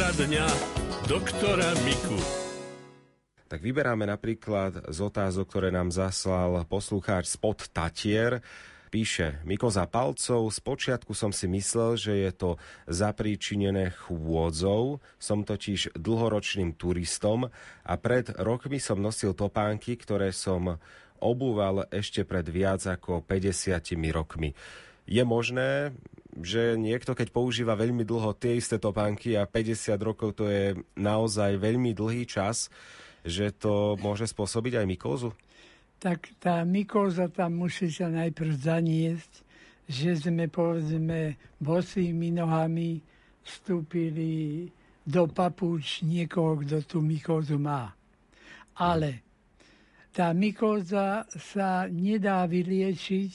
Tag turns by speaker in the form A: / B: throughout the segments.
A: Poradňa doktora Miku.
B: Tak vyberáme napríklad z otázok, ktoré nám zaslal poslucháč spod Tatier. Píše, Miko za palcov, spočiatku som si myslel, že je to zapríčinené chôdzou, som totiž dlhoročným turistom a pred rokmi som nosil topánky, ktoré som obúval ešte pred viac ako 50 rokmi. Je možné, že niekto, keď používa veľmi dlho tie isté topánky a 50 rokov to je naozaj veľmi dlhý čas, že to môže spôsobiť aj mykózu?
C: Tak tá mykóza tam musí sa najprv zaniesť, že sme povedzme bosými nohami vstúpili do papúč niekoho, kto tú mykózu má. Ale tá mykóza sa nedá vyliečiť,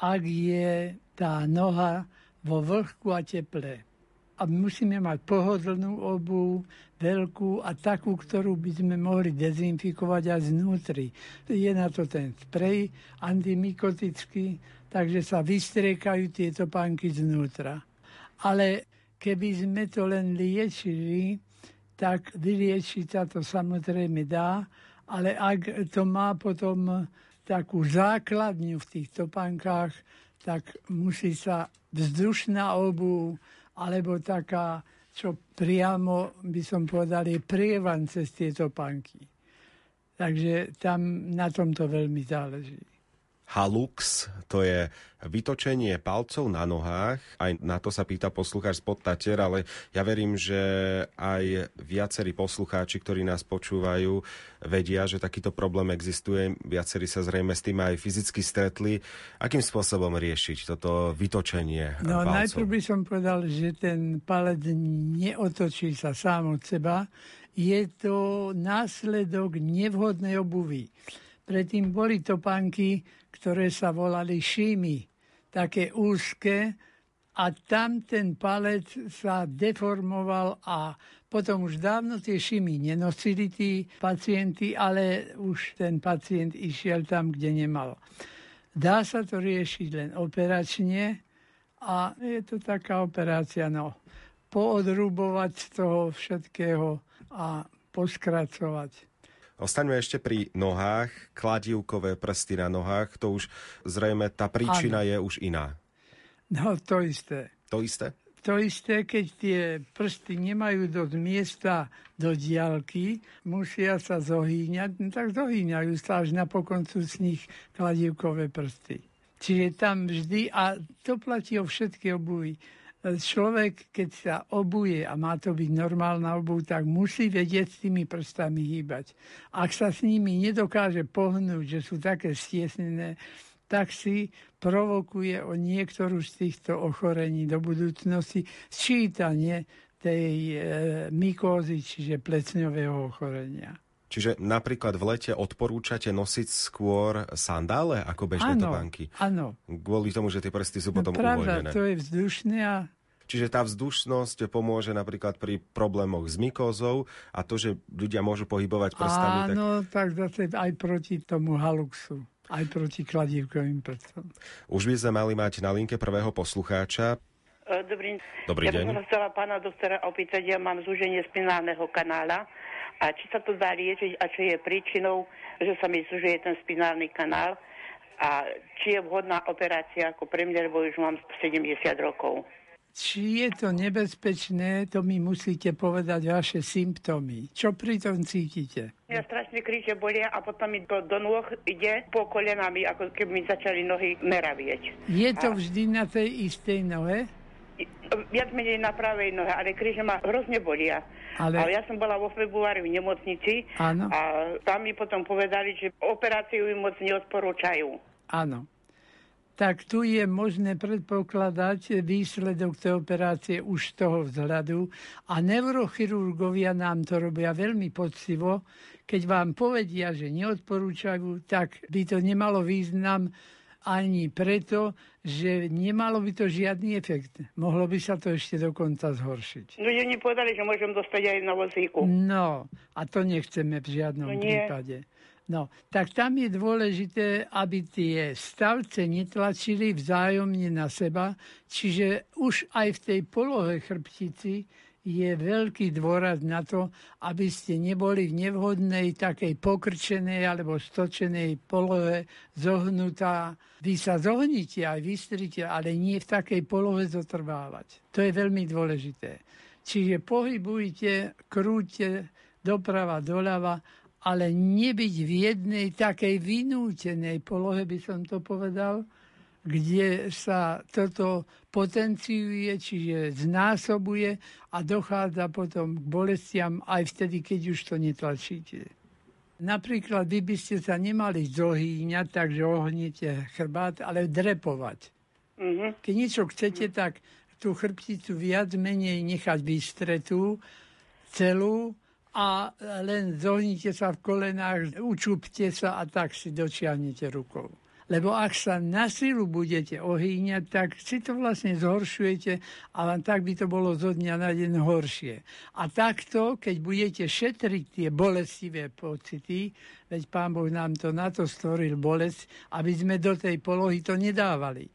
C: ak je tá noha vo vlhku a teple. A musíme mať pohodlnú obu, veľkú a takú, ktorú by sme mohli dezinfikovať aj znútri. Je na to ten sprej antimykotický, takže sa vystriekajú tieto pánky znútra. Ale keby sme to len liečili, tak vyliečiť sa to samozrejme dá, ale ak to má potom takú základňu v tých topánkach, tak musí sa vzdušná obu alebo taká, čo priamo by som povedal, je prievan cez tieto panky. Takže tam na tomto veľmi záleží
B: halux, to je vytočenie palcov na nohách. Aj na to sa pýta poslucháč spod Tater, ale ja verím, že aj viacerí poslucháči, ktorí nás počúvajú, vedia, že takýto problém existuje. Viacerí sa zrejme s tým aj fyzicky stretli. Akým spôsobom riešiť toto vytočenie
C: No
B: palcov?
C: najprv by som povedal, že ten palec neotočí sa sám od seba. Je to následok nevhodnej obuvy. Predtým boli topánky, ktoré sa volali šímy, také úzke a tam ten palec sa deformoval a potom už dávno tie šimy nenosili tí pacienti, ale už ten pacient išiel tam, kde nemal. Dá sa to riešiť len operačne a je to taká operácia, no, poodrubovať z toho všetkého a poskracovať.
B: Ostaňme ešte pri nohách, kladívkové prsty na nohách, to už zrejme tá príčina ano. je už iná.
C: No, to isté.
B: To isté?
C: To isté, keď tie prsty nemajú dosť miesta do diálky, musia sa zohýňať, no tak zohýňajú sa až napokon sú z nich kladívkové prsty. Čiže tam vždy, a to platí o všetky obuvi, človek, keď sa obuje a má to byť normálna obuv, tak musí vedieť s tými prstami hýbať. Ak sa s nimi nedokáže pohnúť, že sú také stiesnené, tak si provokuje o niektorú z týchto ochorení do budúcnosti sčítanie tej e, mykózy, čiže plecňového ochorenia.
B: Čiže napríklad v lete odporúčate nosiť skôr sandále ako bežné
C: ano,
B: topánky?
C: Áno.
B: Kvôli tomu, že tie prsty sú
C: no
B: potom
C: pravda,
B: uvoľnené.
C: to je vzdušné a
B: Čiže tá vzdušnosť pomôže napríklad pri problémoch s mykózou a to, že ľudia môžu pohybovať prstami.
C: Áno, tak... tak zase aj proti tomu haluxu, aj proti kladívkovým prstom.
B: Už by sme mali mať na linke prvého poslucháča.
D: Dobrý,
B: Dobrý
D: ja
B: deň.
D: by som chcela pána doktora opýtať, ja mám zúženie spinálneho kanála a či sa to dá liečiť a čo je príčinou, že sa mi zúžuje ten spinálny kanál a či je vhodná operácia ako pre mňa, lebo už mám 70 rokov.
C: Či je to nebezpečné, to mi musíte povedať vaše symptómy. Čo pri tom cítite?
D: Ja strašne kríže bolia a potom mi to do nôh ide po kolenami, ako keby mi začali nohy meravieť.
C: Je to
D: A-
C: vždy na tej istej nohe?
D: Viac menej na pravej nohe, ale kríže ma hrozne bolia.
C: Ale-
D: Ale ja som bola vo februári v nemocnici
C: Áno.
D: a tam mi potom povedali, že operáciu im moc neodporúčajú.
C: Áno. Tak tu je možné predpokladať výsledok tej operácie už z toho vzhľadu a neurochirurgovia nám to robia veľmi poctivo. Keď vám povedia, že neodporúčajú, tak by to nemalo význam ani preto, že nemalo by to žiadny efekt. Mohlo by sa to ešte dokonca zhoršiť.
D: No, že mi povedali, že môžem dostať aj na vozíku.
C: No, a to nechceme v žiadnom
D: No nie.
C: prípade. No, tak tam je dôležité, aby tie stavce netlačili vzájomne na seba, čiže už aj v tej polohe chrbtici je veľký dôraz na to, aby ste neboli v nevhodnej takej pokrčenej alebo stočenej polohe zohnutá. Vy sa zohnite aj vystrite, ale nie v takej polohe zotrvávať. To je veľmi dôležité. Čiže pohybujte, krúte doprava, doľava, ale nebyť v jednej takej vynútenej polohe, by som to povedal, kde sa toto potenciuje, čiže znásobuje a dochádza potom k bolestiam aj vtedy, keď už to netlačíte. Napríklad vy by ste sa nemali zohýňať, takže ohnite chrbát, ale drepovať. Mm-hmm. Keď niečo chcete, tak tú chrbticu viac menej nechať vystretú celú a len zohnite sa v kolenách, učúpte sa a tak si dočiahnete rukou. Lebo ak sa na silu budete ohýňať, tak si to vlastne zhoršujete a len tak by to bolo zo dňa na deň horšie. A takto, keď budete šetriť tie bolestivé pocity, veď Pán Boh nám to na to stvoril bolesť, aby sme do tej polohy to nedávali.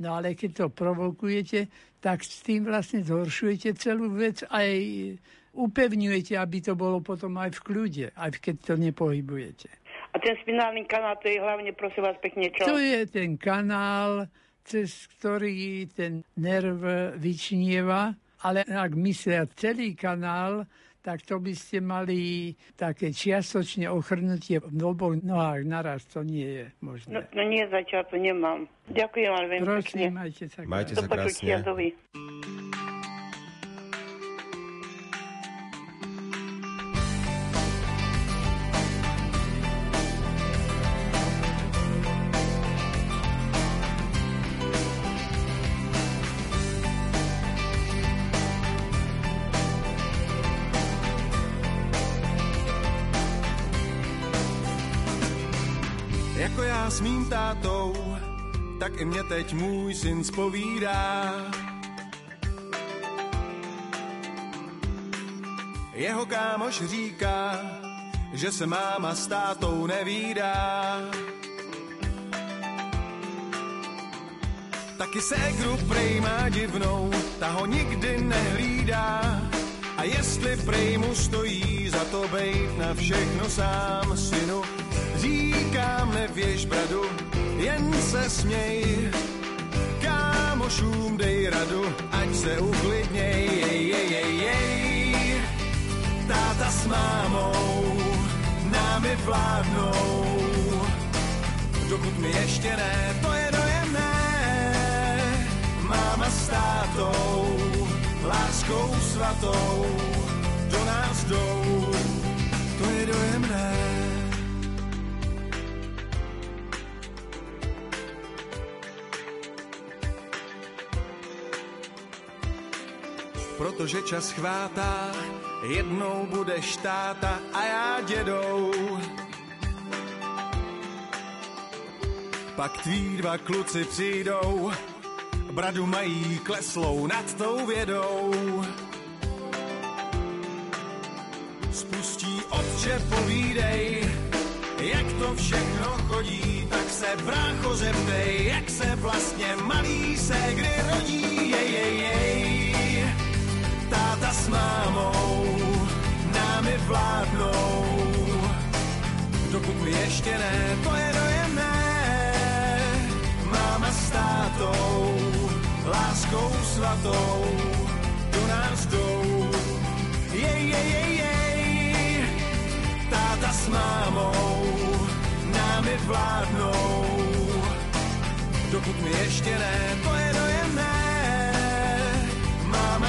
C: No ale keď to provokujete, tak s tým vlastne zhoršujete celú vec aj upevňujete, aby to bolo potom aj v kľude, aj keď to nepohybujete.
D: A ten spinálny kanál, to je hlavne, prosím vás, pekne čo?
C: To je ten kanál, cez ktorý ten nerv vyčnieva, ale ak myslia celý kanál, tak to by ste mali také čiastočne ochrnutie v oboch nohách naraz, to nie je možné.
D: No, no nie, zatiaľ to nemám. Ďakujem ale veľmi
C: Prosím, pekne. majte sa
B: Majte sa krásne.
E: Tak i mě teď můj syn spovídá. Jeho kámoš říká, že se máma s tátou nevídá. Taky se egru prej má divnou, ta ho nikdy nehlídá. A jestli prej mu stojí za to bejt na všechno sám synu, Říkám, nevěš bradu, jen se směj. Kámošům dej radu, ať se uklidněj. Jej, jej, jej, jej. Táta s mámou námi vládnou. Dokud mi ještě ne, to je dojemné. Máma s tátou, láskou svatou, do nás jdou. To je dojemné. Protože čas chvátá, jednou budeš táta a já dědou. Pak tví dva kluci přijdou, bradu mají kleslou nad tou vědou. Spustí otče, povídej, jak to všechno chodí, tak se brácho zeptej, jak se vlastně malý se kdy Ještě ne, to je dojemné. Máma s tátou, láskou svatou, do nás jdou. Jej, jej, jej, jej, táta s mámou námi vládnou. Dokud mi ještě ne, to je dojemné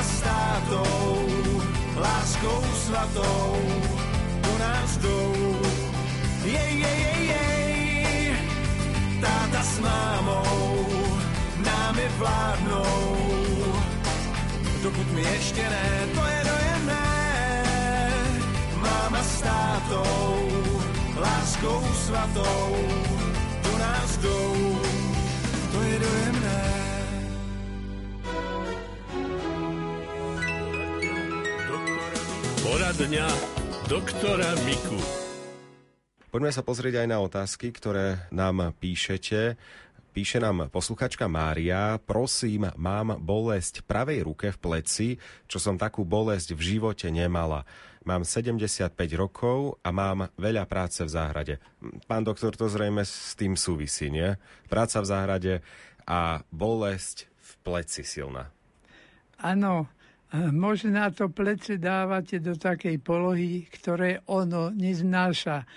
E: státou, láskou svatou, do nás jdou. Jej, jej, táta s mámou, námi vládnou. Dokud mi ještě ne, to je dojemné, máma s tátou, láskou svatou, do nás jdou. To je dojemné.
A: Poradňa doktora Miku.
B: Poďme sa pozrieť aj na otázky, ktoré nám píšete. Píše nám posluchačka Mária, prosím, mám bolesť pravej ruke v pleci, čo som takú bolesť v živote nemala. Mám 75 rokov a mám veľa práce v záhrade. Pán doktor, to zrejme s tým súvisí, nie? Práca v záhrade a bolesť v pleci silná.
C: Áno, možná to plece dávate do takej polohy, ktoré ono neznáša.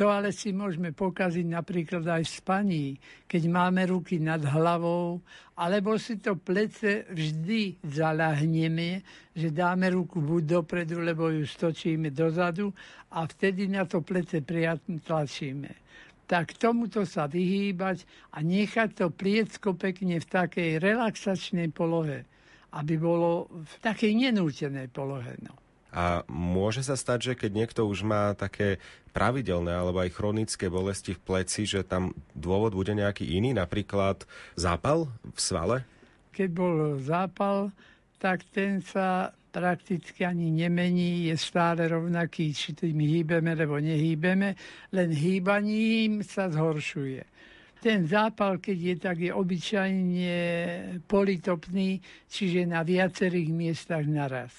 C: To ale si môžeme pokaziť napríklad aj v spaní, keď máme ruky nad hlavou, alebo si to plece vždy zalahneme, že dáme ruku buď dopredu, lebo ju stočíme dozadu a vtedy na to plece prijatne tlačíme tak tomuto sa vyhýbať a nechať to pliecko pekne v takej relaxačnej polohe aby bolo v takej nenútenej polohe. No.
B: A môže sa stať, že keď niekto už má také pravidelné alebo aj chronické bolesti v pleci, že tam dôvod bude nejaký iný, napríklad zápal v svale?
C: Keď bol zápal, tak ten sa prakticky ani nemení, je stále rovnaký, či tým hýbeme, alebo nehýbeme, len hýbaním sa zhoršuje. Ten zápal, keď je, tak je obyčajne politopný, čiže na viacerých miestach naraz.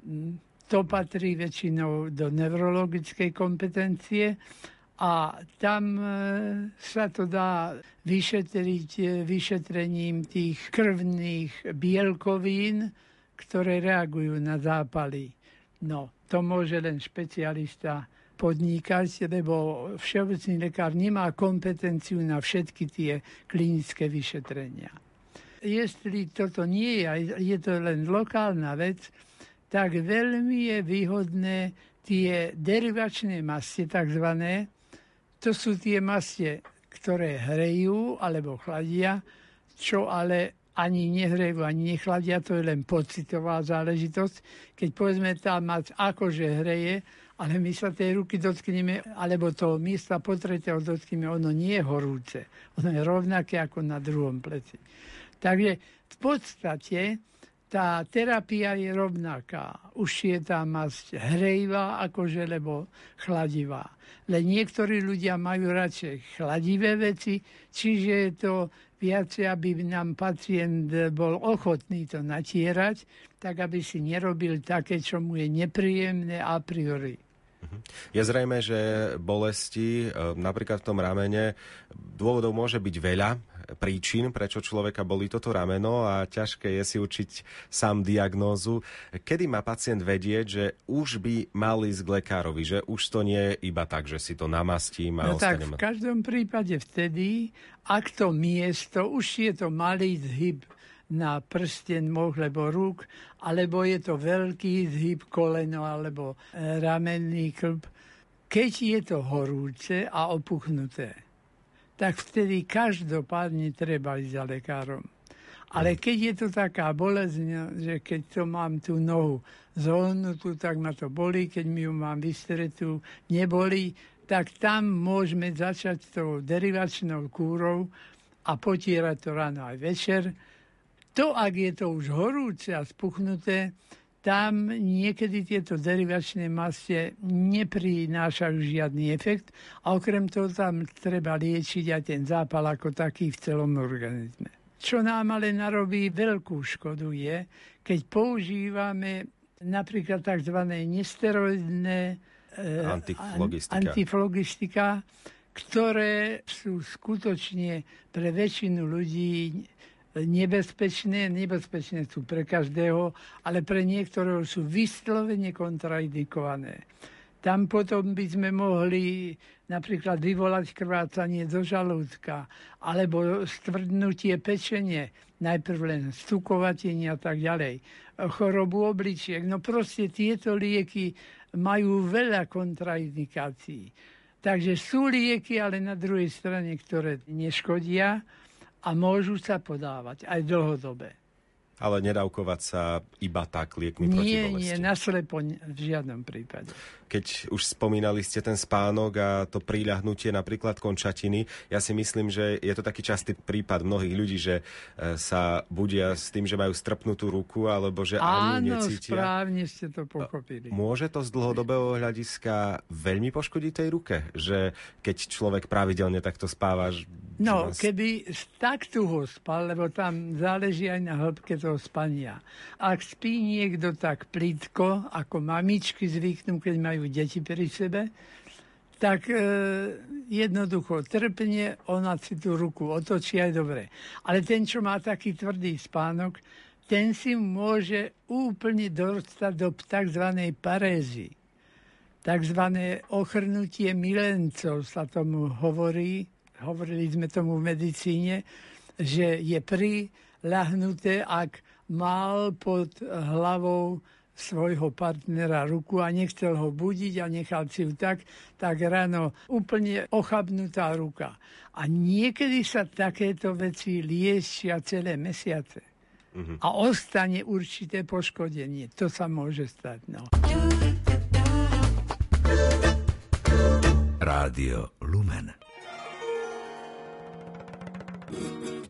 C: Mm, to patrí väčšinou do neurologickej kompetencie a tam e, sa to dá vyšetriť e, vyšetrením tých krvných bielkovín, ktoré reagujú na zápaly. No, to môže len špecialista podnikať, lebo všeobecný lekár nemá kompetenciu na všetky tie klinické vyšetrenia. Jestli toto nie je, je to len lokálna vec, tak veľmi je výhodné tie derivačné mastie, takzvané, to sú tie mastie, ktoré hrejú alebo chladia, čo ale ani nehrejú, ani nechladia, to je len pocitová záležitosť. Keď povedzme tá mať akože hreje, ale my sa tej ruky dotkneme, alebo to miesta potretieho dotkneme, ono nie je horúce. Ono je rovnaké ako na druhom pleci. Takže v podstate tá terapia je rovnaká. Už je tá masť hrejivá akože, lebo chladivá. Len niektorí ľudia majú radšej chladivé veci, čiže je to viacej, aby nám pacient bol ochotný to natierať, tak aby si nerobil také, čo mu je nepríjemné a priori.
B: Je zrejme, že bolesti e, napríklad v tom ramene dôvodov môže byť veľa príčin, prečo človeka bolí toto rameno a ťažké je si učiť sám diagnózu. Kedy má pacient vedieť, že už by mal ísť k lekárovi, že už to nie je iba tak, že si to namastím a
C: no tak v každom prípade vtedy, ak to miesto, už je to malý zhyb na prsten moh lebo rúk, alebo je to veľký zhyb koleno alebo e, ramenný klb. Keď je to horúce a opuchnuté, tak vtedy každopádne treba ísť za lekárom. Ale keď je to taká bolesť, že keď to mám tú nohu zohnutú, tak ma to bolí, keď mi ju mám vystretú, nebolí, tak tam môžeme začať tou derivačnou kúrou a potierať to ráno aj večer to, ak je to už horúce a spuchnuté, tam niekedy tieto derivačné mastie neprinášajú žiadny efekt a okrem toho tam treba liečiť aj ten zápal ako taký v celom organizme. Čo nám ale narobí veľkú škodu je, keď používame napríklad tzv. nesteroidné
B: eh, antiflogistika.
C: antiflogistika, ktoré sú skutočne pre väčšinu ľudí nebezpečné, nebezpečné sú pre každého, ale pre niektorého sú vyslovene kontraindikované. Tam potom by sme mohli napríklad vyvolať krvácanie do žalúdka alebo stvrdnutie pečenie, najprv len stukovatenie a tak ďalej, chorobu obličiek. No proste tieto lieky majú veľa kontraindikácií. Takže sú lieky, ale na druhej strane, ktoré neškodia, a môžu sa podávať aj dlhodobé.
B: Ale nedávkovať sa iba tak liekmi nie,
C: proti bolesti. Nie, naslepo v žiadnom prípade.
B: Keď už spomínali ste ten spánok a to príľahnutie napríklad končatiny, ja si myslím, že je to taký častý prípad mnohých ľudí, že e, sa budia s tým, že majú strpnutú ruku, alebo že
C: ani
B: Áno, necítia.
C: správne ste to pochopili.
B: Môže to z dlhodobého hľadiska veľmi poškodiť tej ruke? Že keď človek pravidelne takto spáva,
C: No, vás... keby tak tuho spal, lebo tam záleží aj na hĺbke toho spania. Ak spí niekto tak plítko, ako mamičky zvyknú, keď majú deti pri sebe, tak e, jednoducho trpne, ona si tú ruku otočí aj dobre. Ale ten, čo má taký tvrdý spánok, ten si môže úplne dostať do tzv. parézy. Tzv. ochrnutie milencov sa tomu hovorí, hovorili sme tomu v medicíne, že je priľahnuté, ak mal pod hlavou svojho partnera ruku a nechcel ho budiť a nechal si ju tak, tak ráno úplne ochabnutá ruka. A niekedy sa takéto veci liečia celé mesiace. Uh-huh. A ostane určité poškodenie. To sa môže stať. No.
F: Rádio Lumen. Thank you.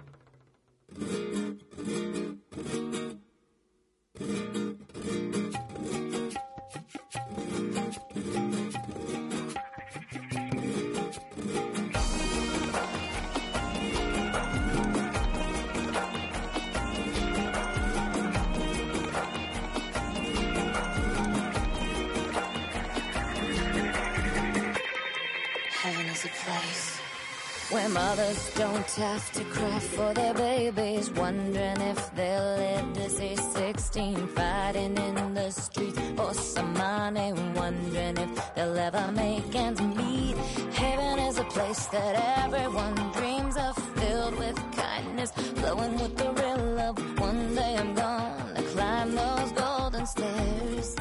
G: Where mothers don't have to cry for their babies, wondering if they'll live to see 16, fighting in the streets for some money, wondering if they'll ever make ends meet. Heaven is a place that everyone dreams of, filled with kindness, flowing with the real love. One day I'm gonna climb those golden stairs,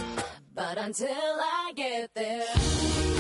G: but until I get there.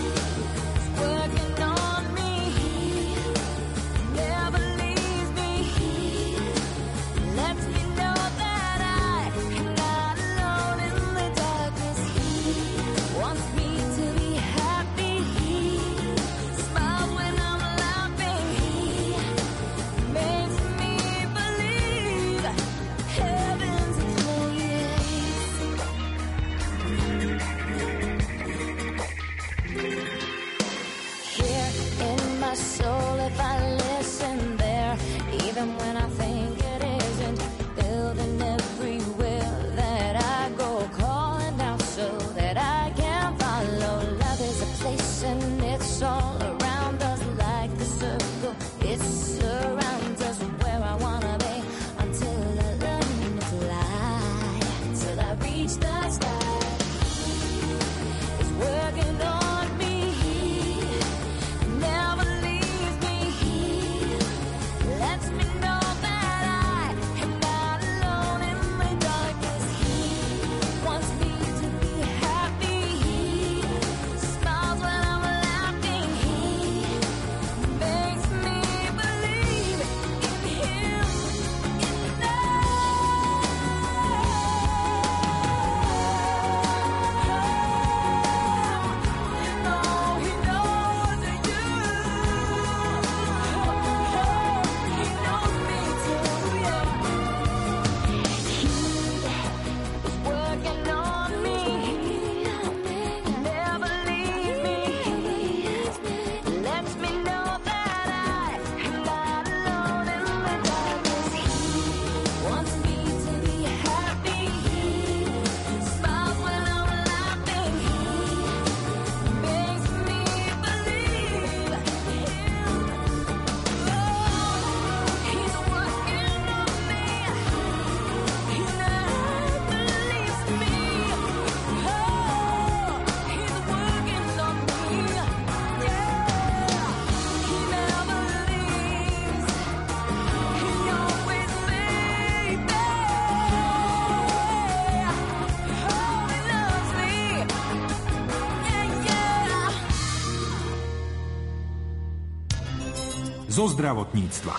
H: Zo zdravotníctva.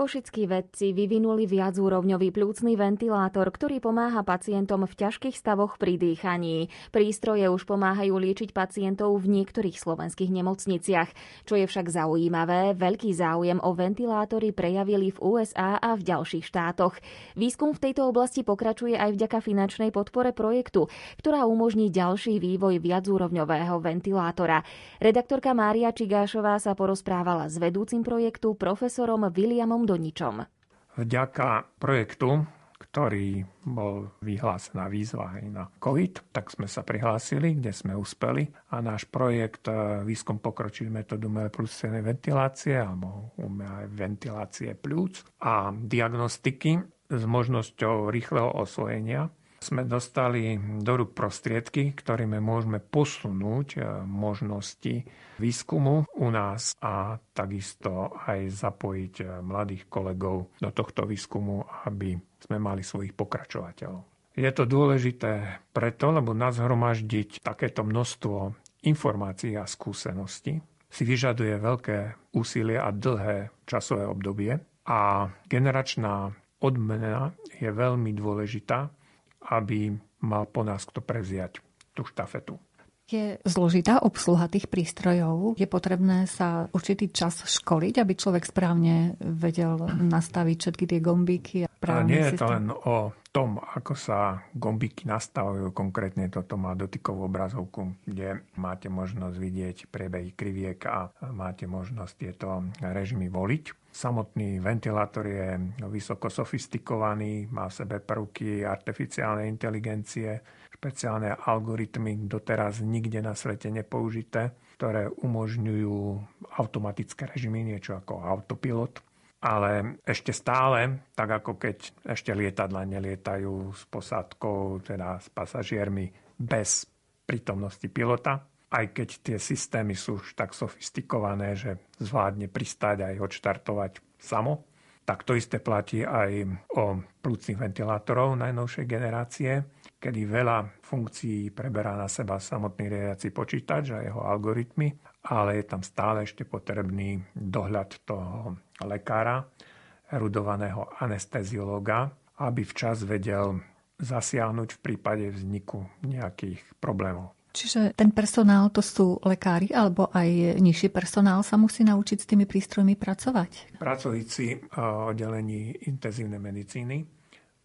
F: Košickí vedci vyvinuli viacúrovňový plúcny ventilátor, ktorý pomáha pacientom v ťažkých stavoch pri dýchaní. Prístroje už pomáhajú liečiť pacientov v niektorých slovenských nemocniciach. Čo je však zaujímavé, veľký záujem o ventilátory prejavili v USA a v ďalších štátoch. Výskum v tejto oblasti pokračuje aj vďaka finančnej podpore projektu, ktorá umožní ďalší vývoj viacúrovňového ventilátora. Redaktorka Mária Čigášová sa porozprávala s vedúcim projektu profesorom Williamom Doničom.
H: Vďaka projektu, ktorý bol vyhlásená výzva aj na COVID, tak sme sa prihlásili, kde sme uspeli a náš projekt e, Výskum pokročil metódu umelej plúcnej ventilácie alebo umelej ventilácie plúc a diagnostiky s možnosťou rýchleho osvojenia sme dostali do rúk prostriedky, ktorými môžeme posunúť e, možnosti výskumu u nás a takisto aj zapojiť e, mladých kolegov do tohto výskumu, aby sme mali svojich pokračovateľov. Je to dôležité preto, lebo nás hromaždiť takéto množstvo informácií a skúseností si vyžaduje veľké úsilie a dlhé časové obdobie a generačná odmena je veľmi dôležitá aby mal po nás kto prevziať tú štafetu.
I: Je zložitá obsluha tých prístrojov. Je potrebné sa určitý čas školiť, aby človek správne vedel nastaviť všetky tie gombíky.
H: A nie je to len o tom, ako sa gombíky nastavujú. Konkrétne toto má dotykovú obrazovku, kde máte možnosť vidieť priebehy kriviek a máte možnosť tieto režimy voliť. Samotný ventilátor je vysoko sofistikovaný, má v sebe prvky artificiálnej inteligencie, špeciálne algoritmy doteraz nikde na svete nepoužité, ktoré umožňujú automatické režimy, niečo ako autopilot. Ale ešte stále, tak ako keď ešte lietadla nelietajú s posádkou, teda s pasažiermi bez prítomnosti pilota, aj keď tie systémy sú už tak sofistikované, že zvládne pristať aj odštartovať samo. Tak to isté platí aj o plúcnych ventilátorov najnovšej generácie, kedy veľa funkcií preberá na seba samotný riadiaci počítač a jeho algoritmy, ale je tam stále ešte potrebný dohľad toho lekára, erudovaného anesteziológa, aby včas vedel zasiahnuť v prípade vzniku nejakých problémov.
I: Čiže ten personál, to sú lekári alebo aj nižší personál sa musí naučiť s tými prístrojmi pracovať?
H: Pracovníci eh, oddelení intenzívnej medicíny,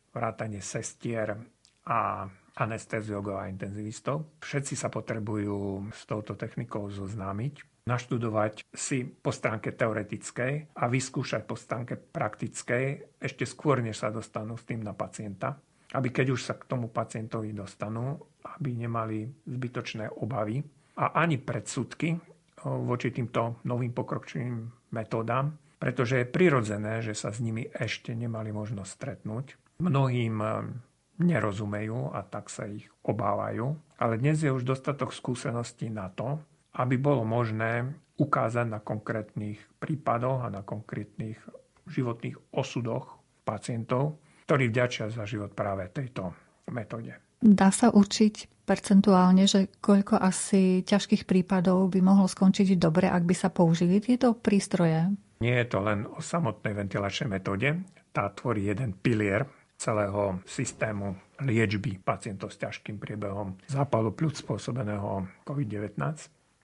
H: vrátane sestier a anesteziologov a intenzivistov. Všetci sa potrebujú s touto technikou zoznámiť, naštudovať si po stránke teoretickej a vyskúšať po stránke praktickej ešte skôr, než sa dostanú s tým na pacienta aby keď už sa k tomu pacientovi dostanú, aby nemali zbytočné obavy a ani predsudky voči týmto novým pokročným metódam, pretože je prirodzené, že sa s nimi ešte nemali možnosť stretnúť. Mnohým nerozumejú a tak sa ich obávajú, ale dnes je už dostatok skúseností na to, aby bolo možné ukázať na konkrétnych prípadoch a na konkrétnych životných osudoch pacientov, ktorí vďačia za život práve tejto metóde.
I: Dá sa určiť percentuálne, že koľko asi ťažkých prípadov by mohlo skončiť dobre, ak by sa použili tieto prístroje?
H: Nie je to len o samotnej ventilačnej metóde. Tá tvorí jeden pilier celého systému liečby pacientov s ťažkým priebehom zápalu pľúc spôsobeného COVID-19.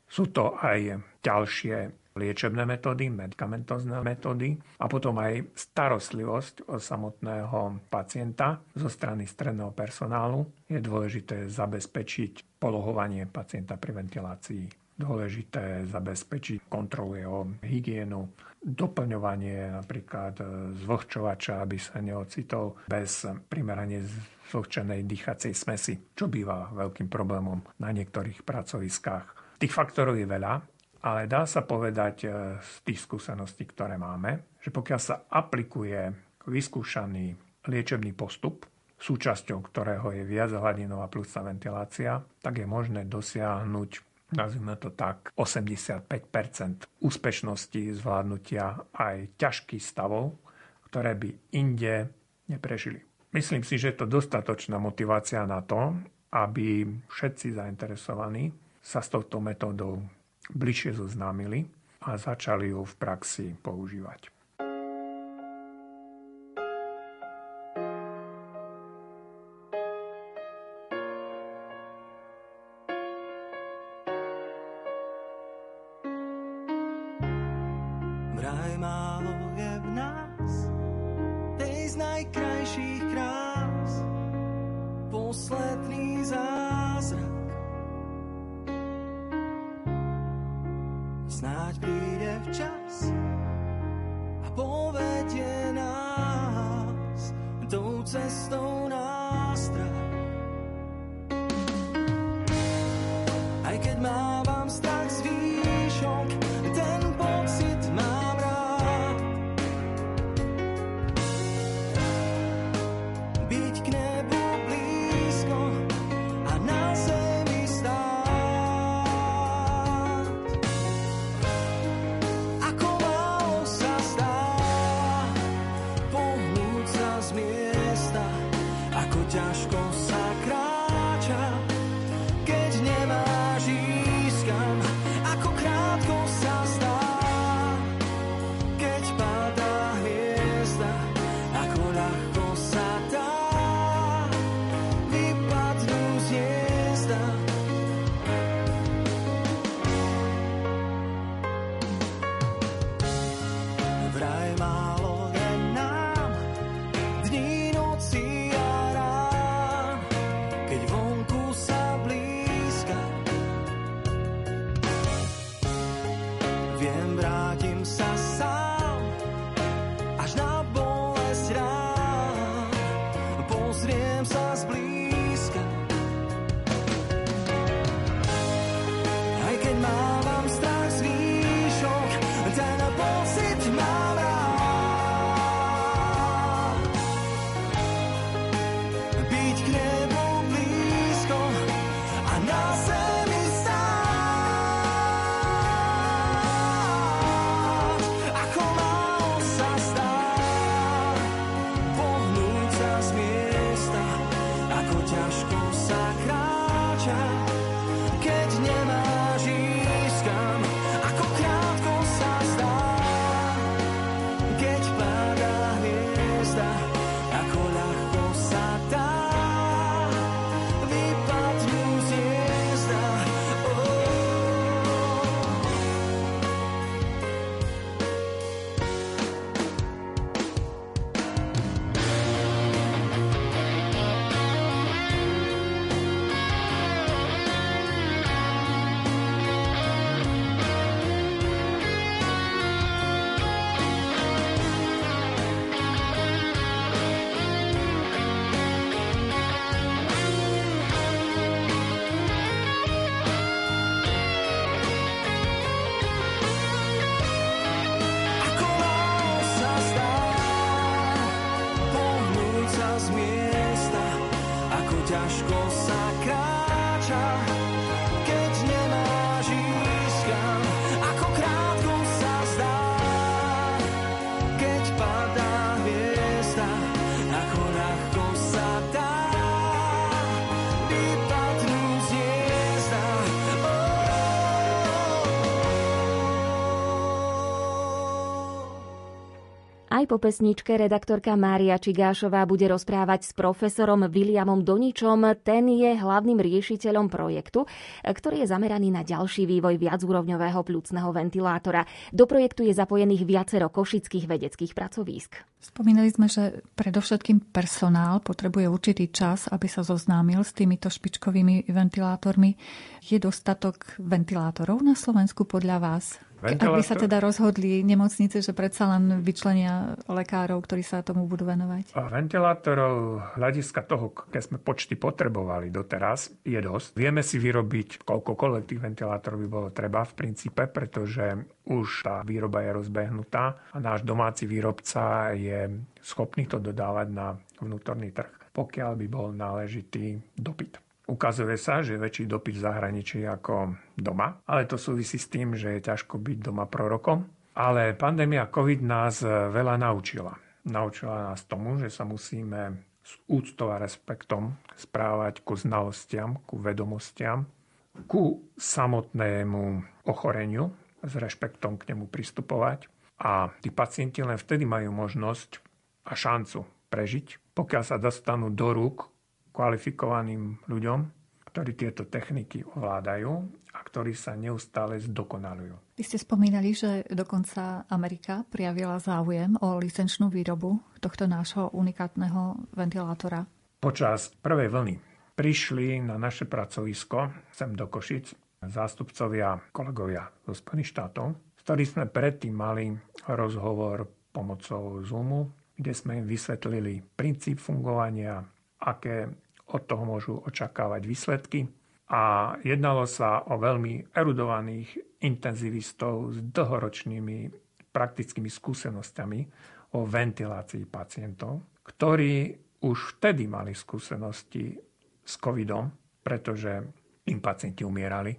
H: Sú to aj ďalšie liečebné metódy, medikamentozné metódy a potom aj starostlivosť od samotného pacienta zo strany stredného personálu. Je dôležité zabezpečiť polohovanie pacienta pri ventilácii dôležité zabezpečiť kontrolu jeho hygienu, doplňovanie napríklad zvlhčovača, aby sa neocitol bez primerane zvlhčenej dýchacej smesi, čo býva veľkým problémom na niektorých pracoviskách. Tých faktorov je veľa ale dá sa povedať e, z tých skúseností, ktoré máme, že pokiaľ sa aplikuje vyskúšaný liečebný postup, súčasťou ktorého je viac hladinová plusná ventilácia, tak je možné dosiahnuť, nazvime to tak, 85% úspešnosti zvládnutia aj ťažkých stavov, ktoré by inde neprežili. Myslím si, že je to dostatočná motivácia na to, aby všetci zainteresovaní sa s touto metódou bližšie zoznámili a začali ju v praxi používať.
E: Snáď príde včas Aj
F: po pesničke redaktorka Mária Čigášová bude rozprávať s profesorom Williamom Doničom. Ten je hlavným riešiteľom projektu, ktorý je zameraný na ďalší vývoj viacúrovňového plúcneho ventilátora. Do projektu je zapojených viacero košických vedeckých pracovísk.
I: Spomínali sme, že predovšetkým personál potrebuje určitý čas, aby sa zoznámil s týmito špičkovými ventilátormi. Je dostatok ventilátorov na Slovensku podľa vás? Ak by sa
H: Ventilátor-
I: teda rozhodli nemocnice, že predsa len vyčlenia lekárov, ktorí sa tomu budú venovať.
H: A Ventilátorov hľadiska toho, keď sme počty potrebovali doteraz, je dosť. Vieme si vyrobiť koľkokoľvek tých ventilátorov by bolo treba v princípe, pretože už tá výroba je rozbehnutá a náš domáci výrobca je schopný to dodávať na vnútorný trh, pokiaľ by bol náležitý dopyt. Ukazuje sa, že je väčší dopyt v zahraničí ako doma, ale to súvisí s tým, že je ťažko byť doma prorokom. Ale pandémia COVID nás veľa naučila. Naučila nás tomu, že sa musíme s úctou a respektom správať ku znalostiam, ku vedomostiam, ku samotnému ochoreniu, s rešpektom k nemu pristupovať. A tí pacienti len vtedy majú možnosť a šancu prežiť, pokiaľ sa dostanú do rúk kvalifikovaným ľuďom, ktorí tieto techniky ovládajú a ktorí sa neustále zdokonalujú.
I: Vy ste spomínali, že dokonca Amerika prijavila záujem o licenčnú výrobu tohto nášho unikátneho ventilátora.
H: Počas prvej vlny prišli na naše pracovisko sem do Košic zástupcovia, kolegovia zo Spojených štátov, s ktorými sme predtým mali rozhovor pomocou Zoomu, kde sme im vysvetlili princíp fungovania, aké od toho môžu očakávať výsledky. A jednalo sa o veľmi erudovaných intenzivistov s dlhoročnými praktickými skúsenosťami o ventilácii pacientov, ktorí už vtedy mali skúsenosti s covidom, pretože im pacienti umierali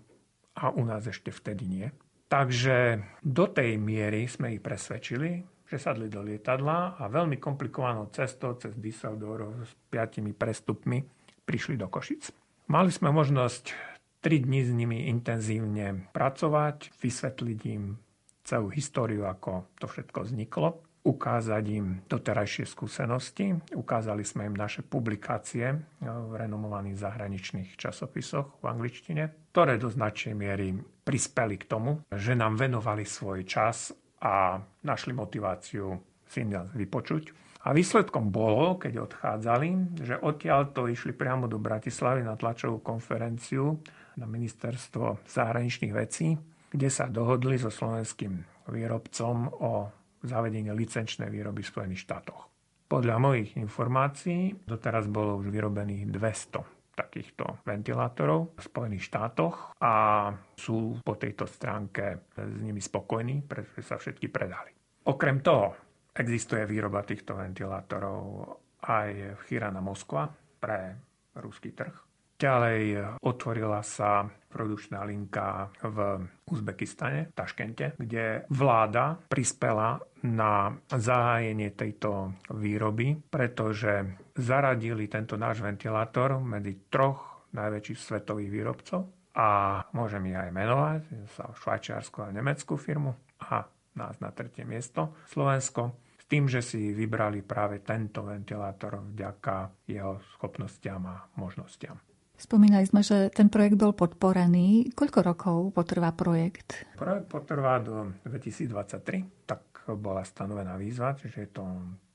H: a u nás ešte vtedy nie. Takže do tej miery sme ich presvedčili, že sadli do lietadla a veľmi komplikovanou cestou cez Düsseldorf s piatimi prestupmi prišli do Košic. Mali sme možnosť 3 dní s nimi intenzívne pracovať, vysvetliť im celú históriu, ako to všetko vzniklo, ukázať im doterajšie skúsenosti. Ukázali sme im naše publikácie v renomovaných zahraničných časopisoch v angličtine, ktoré do značnej miery prispeli k tomu, že nám venovali svoj čas a našli motiváciu si nás vypočuť. A výsledkom bolo, keď odchádzali, že odtiaľ to išli priamo do Bratislavy na tlačovú konferenciu na ministerstvo zahraničných vecí, kde sa dohodli so slovenským výrobcom o zavedení licenčnej výroby v Spojených štátoch. Podľa mojich informácií doteraz bolo už vyrobených 200 takýchto ventilátorov v Spojených štátoch a sú po tejto stránke s nimi spokojní, pretože sa všetky predali. Okrem toho, Existuje výroba týchto ventilátorov aj v Chirana Moskva pre ruský trh. Ďalej otvorila sa produkčná linka v Uzbekistane, v Taškente, kde vláda prispela na zahájenie tejto výroby, pretože zaradili tento náš ventilátor medzi troch najväčších svetových výrobcov a môžem ich aj menovať, sa švajčiarsku a nemeckú firmu a nás na tretie miesto Slovensko s tým, že si vybrali práve tento ventilátor vďaka jeho schopnostiam a možnostiam.
I: Spomínali sme, že ten projekt bol podporený. Koľko rokov potrvá projekt?
H: Projekt potrvá do 2023, tak bola stanovená výzva, čiže je to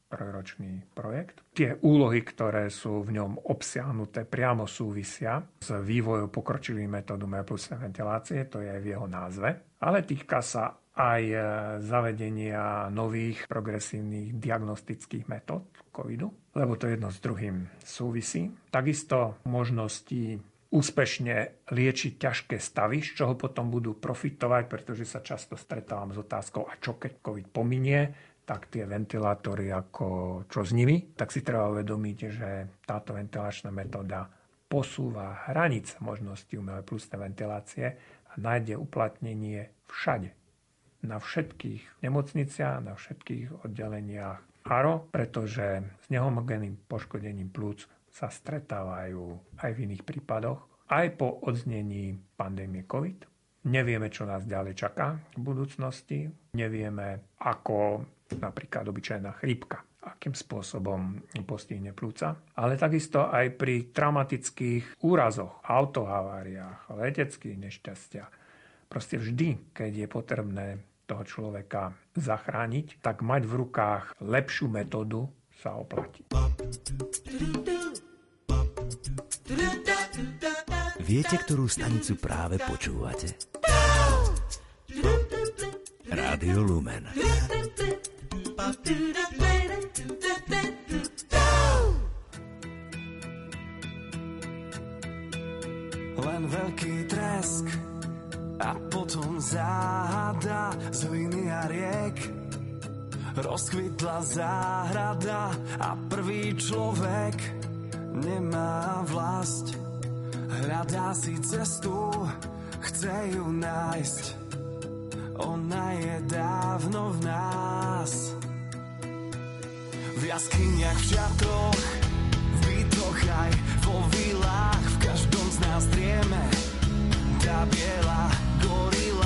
H: trojročný projekt. Tie úlohy, ktoré sú v ňom obsiahnuté, priamo súvisia s vývojom pokročilých metód umelej ventilácie, to je v jeho názve, ale týka sa aj e, zavedenia nových progresívnych diagnostických metód covidu, lebo to jedno s druhým súvisí. Takisto možnosti úspešne liečiť ťažké stavy, z čoho potom budú profitovať, pretože sa často stretávam s otázkou, a čo keď COVID pominie, tak tie ventilátory, ako čo s nimi, tak si treba uvedomiť, že táto ventilačná metóda posúva hranic možnosti umelej plusnej ventilácie a nájde uplatnenie všade na všetkých nemocniciach, na všetkých oddeleniach ARO, pretože s nehomogénnym poškodením plúc sa stretávajú aj v iných prípadoch, aj po odznení pandémie COVID. Nevieme, čo nás ďalej čaká v budúcnosti. Nevieme, ako napríklad obyčajná chrípka, akým spôsobom postihne plúca. Ale takisto aj pri traumatických úrazoch, autohaváriách, leteckých nešťastiach. Proste vždy, keď je potrebné toho človeka zachrániť, tak mať v rukách lepšiu metódu sa oplatí.
J: Viete, ktorú stanicu práve počúvate? Rádio Lumen.
E: Len veľký tresk a potom záhada z hliny a riek. Rozkvitla záhrada a prvý človek nemá vlast. Hľadá si cestu, chce ju nájsť. Ona je dávno v nás jaskyniach, v šatroch, v bytoch aj vo vilách V každom z nás drieme tá biela gorila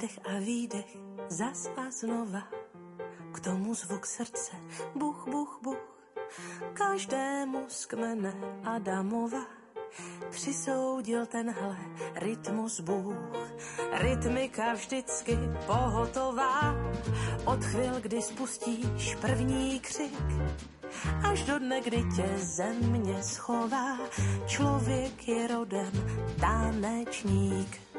K: Nádech a výdech, zas a znova. K tomu zvuk srdce, buch, buch, buch. Každému z kmene Adamova přisoudil tenhle rytmus Bůh. Rytmika vždycky pohotová, od chvil, kdy spustíš první křik, až do dne, kdy tě země schová. Člověk je rodem tanečník.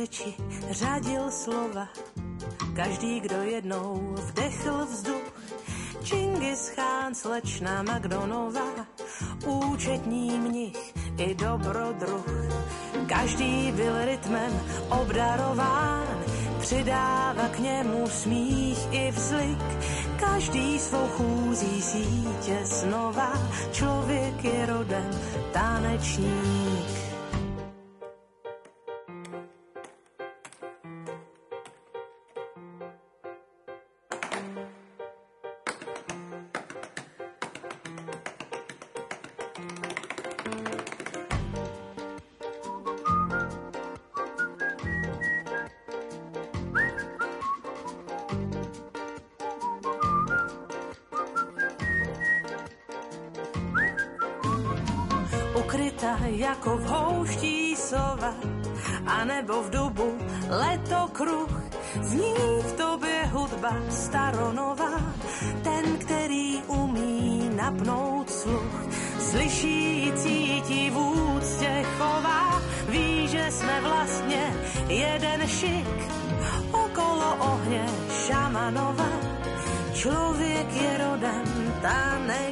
K: Řeči řadil slova, každý, kdo jednou vdechl vzduch. Čingis Chán, slečna Magdonová, účetní mnich i dobrodruh. Každý byl rytmem obdarován, přidává k němu smích i vzlik. Každý svou chůzí sítě znova, člověk je rodem tanečník. Člověk je rodem tanečník.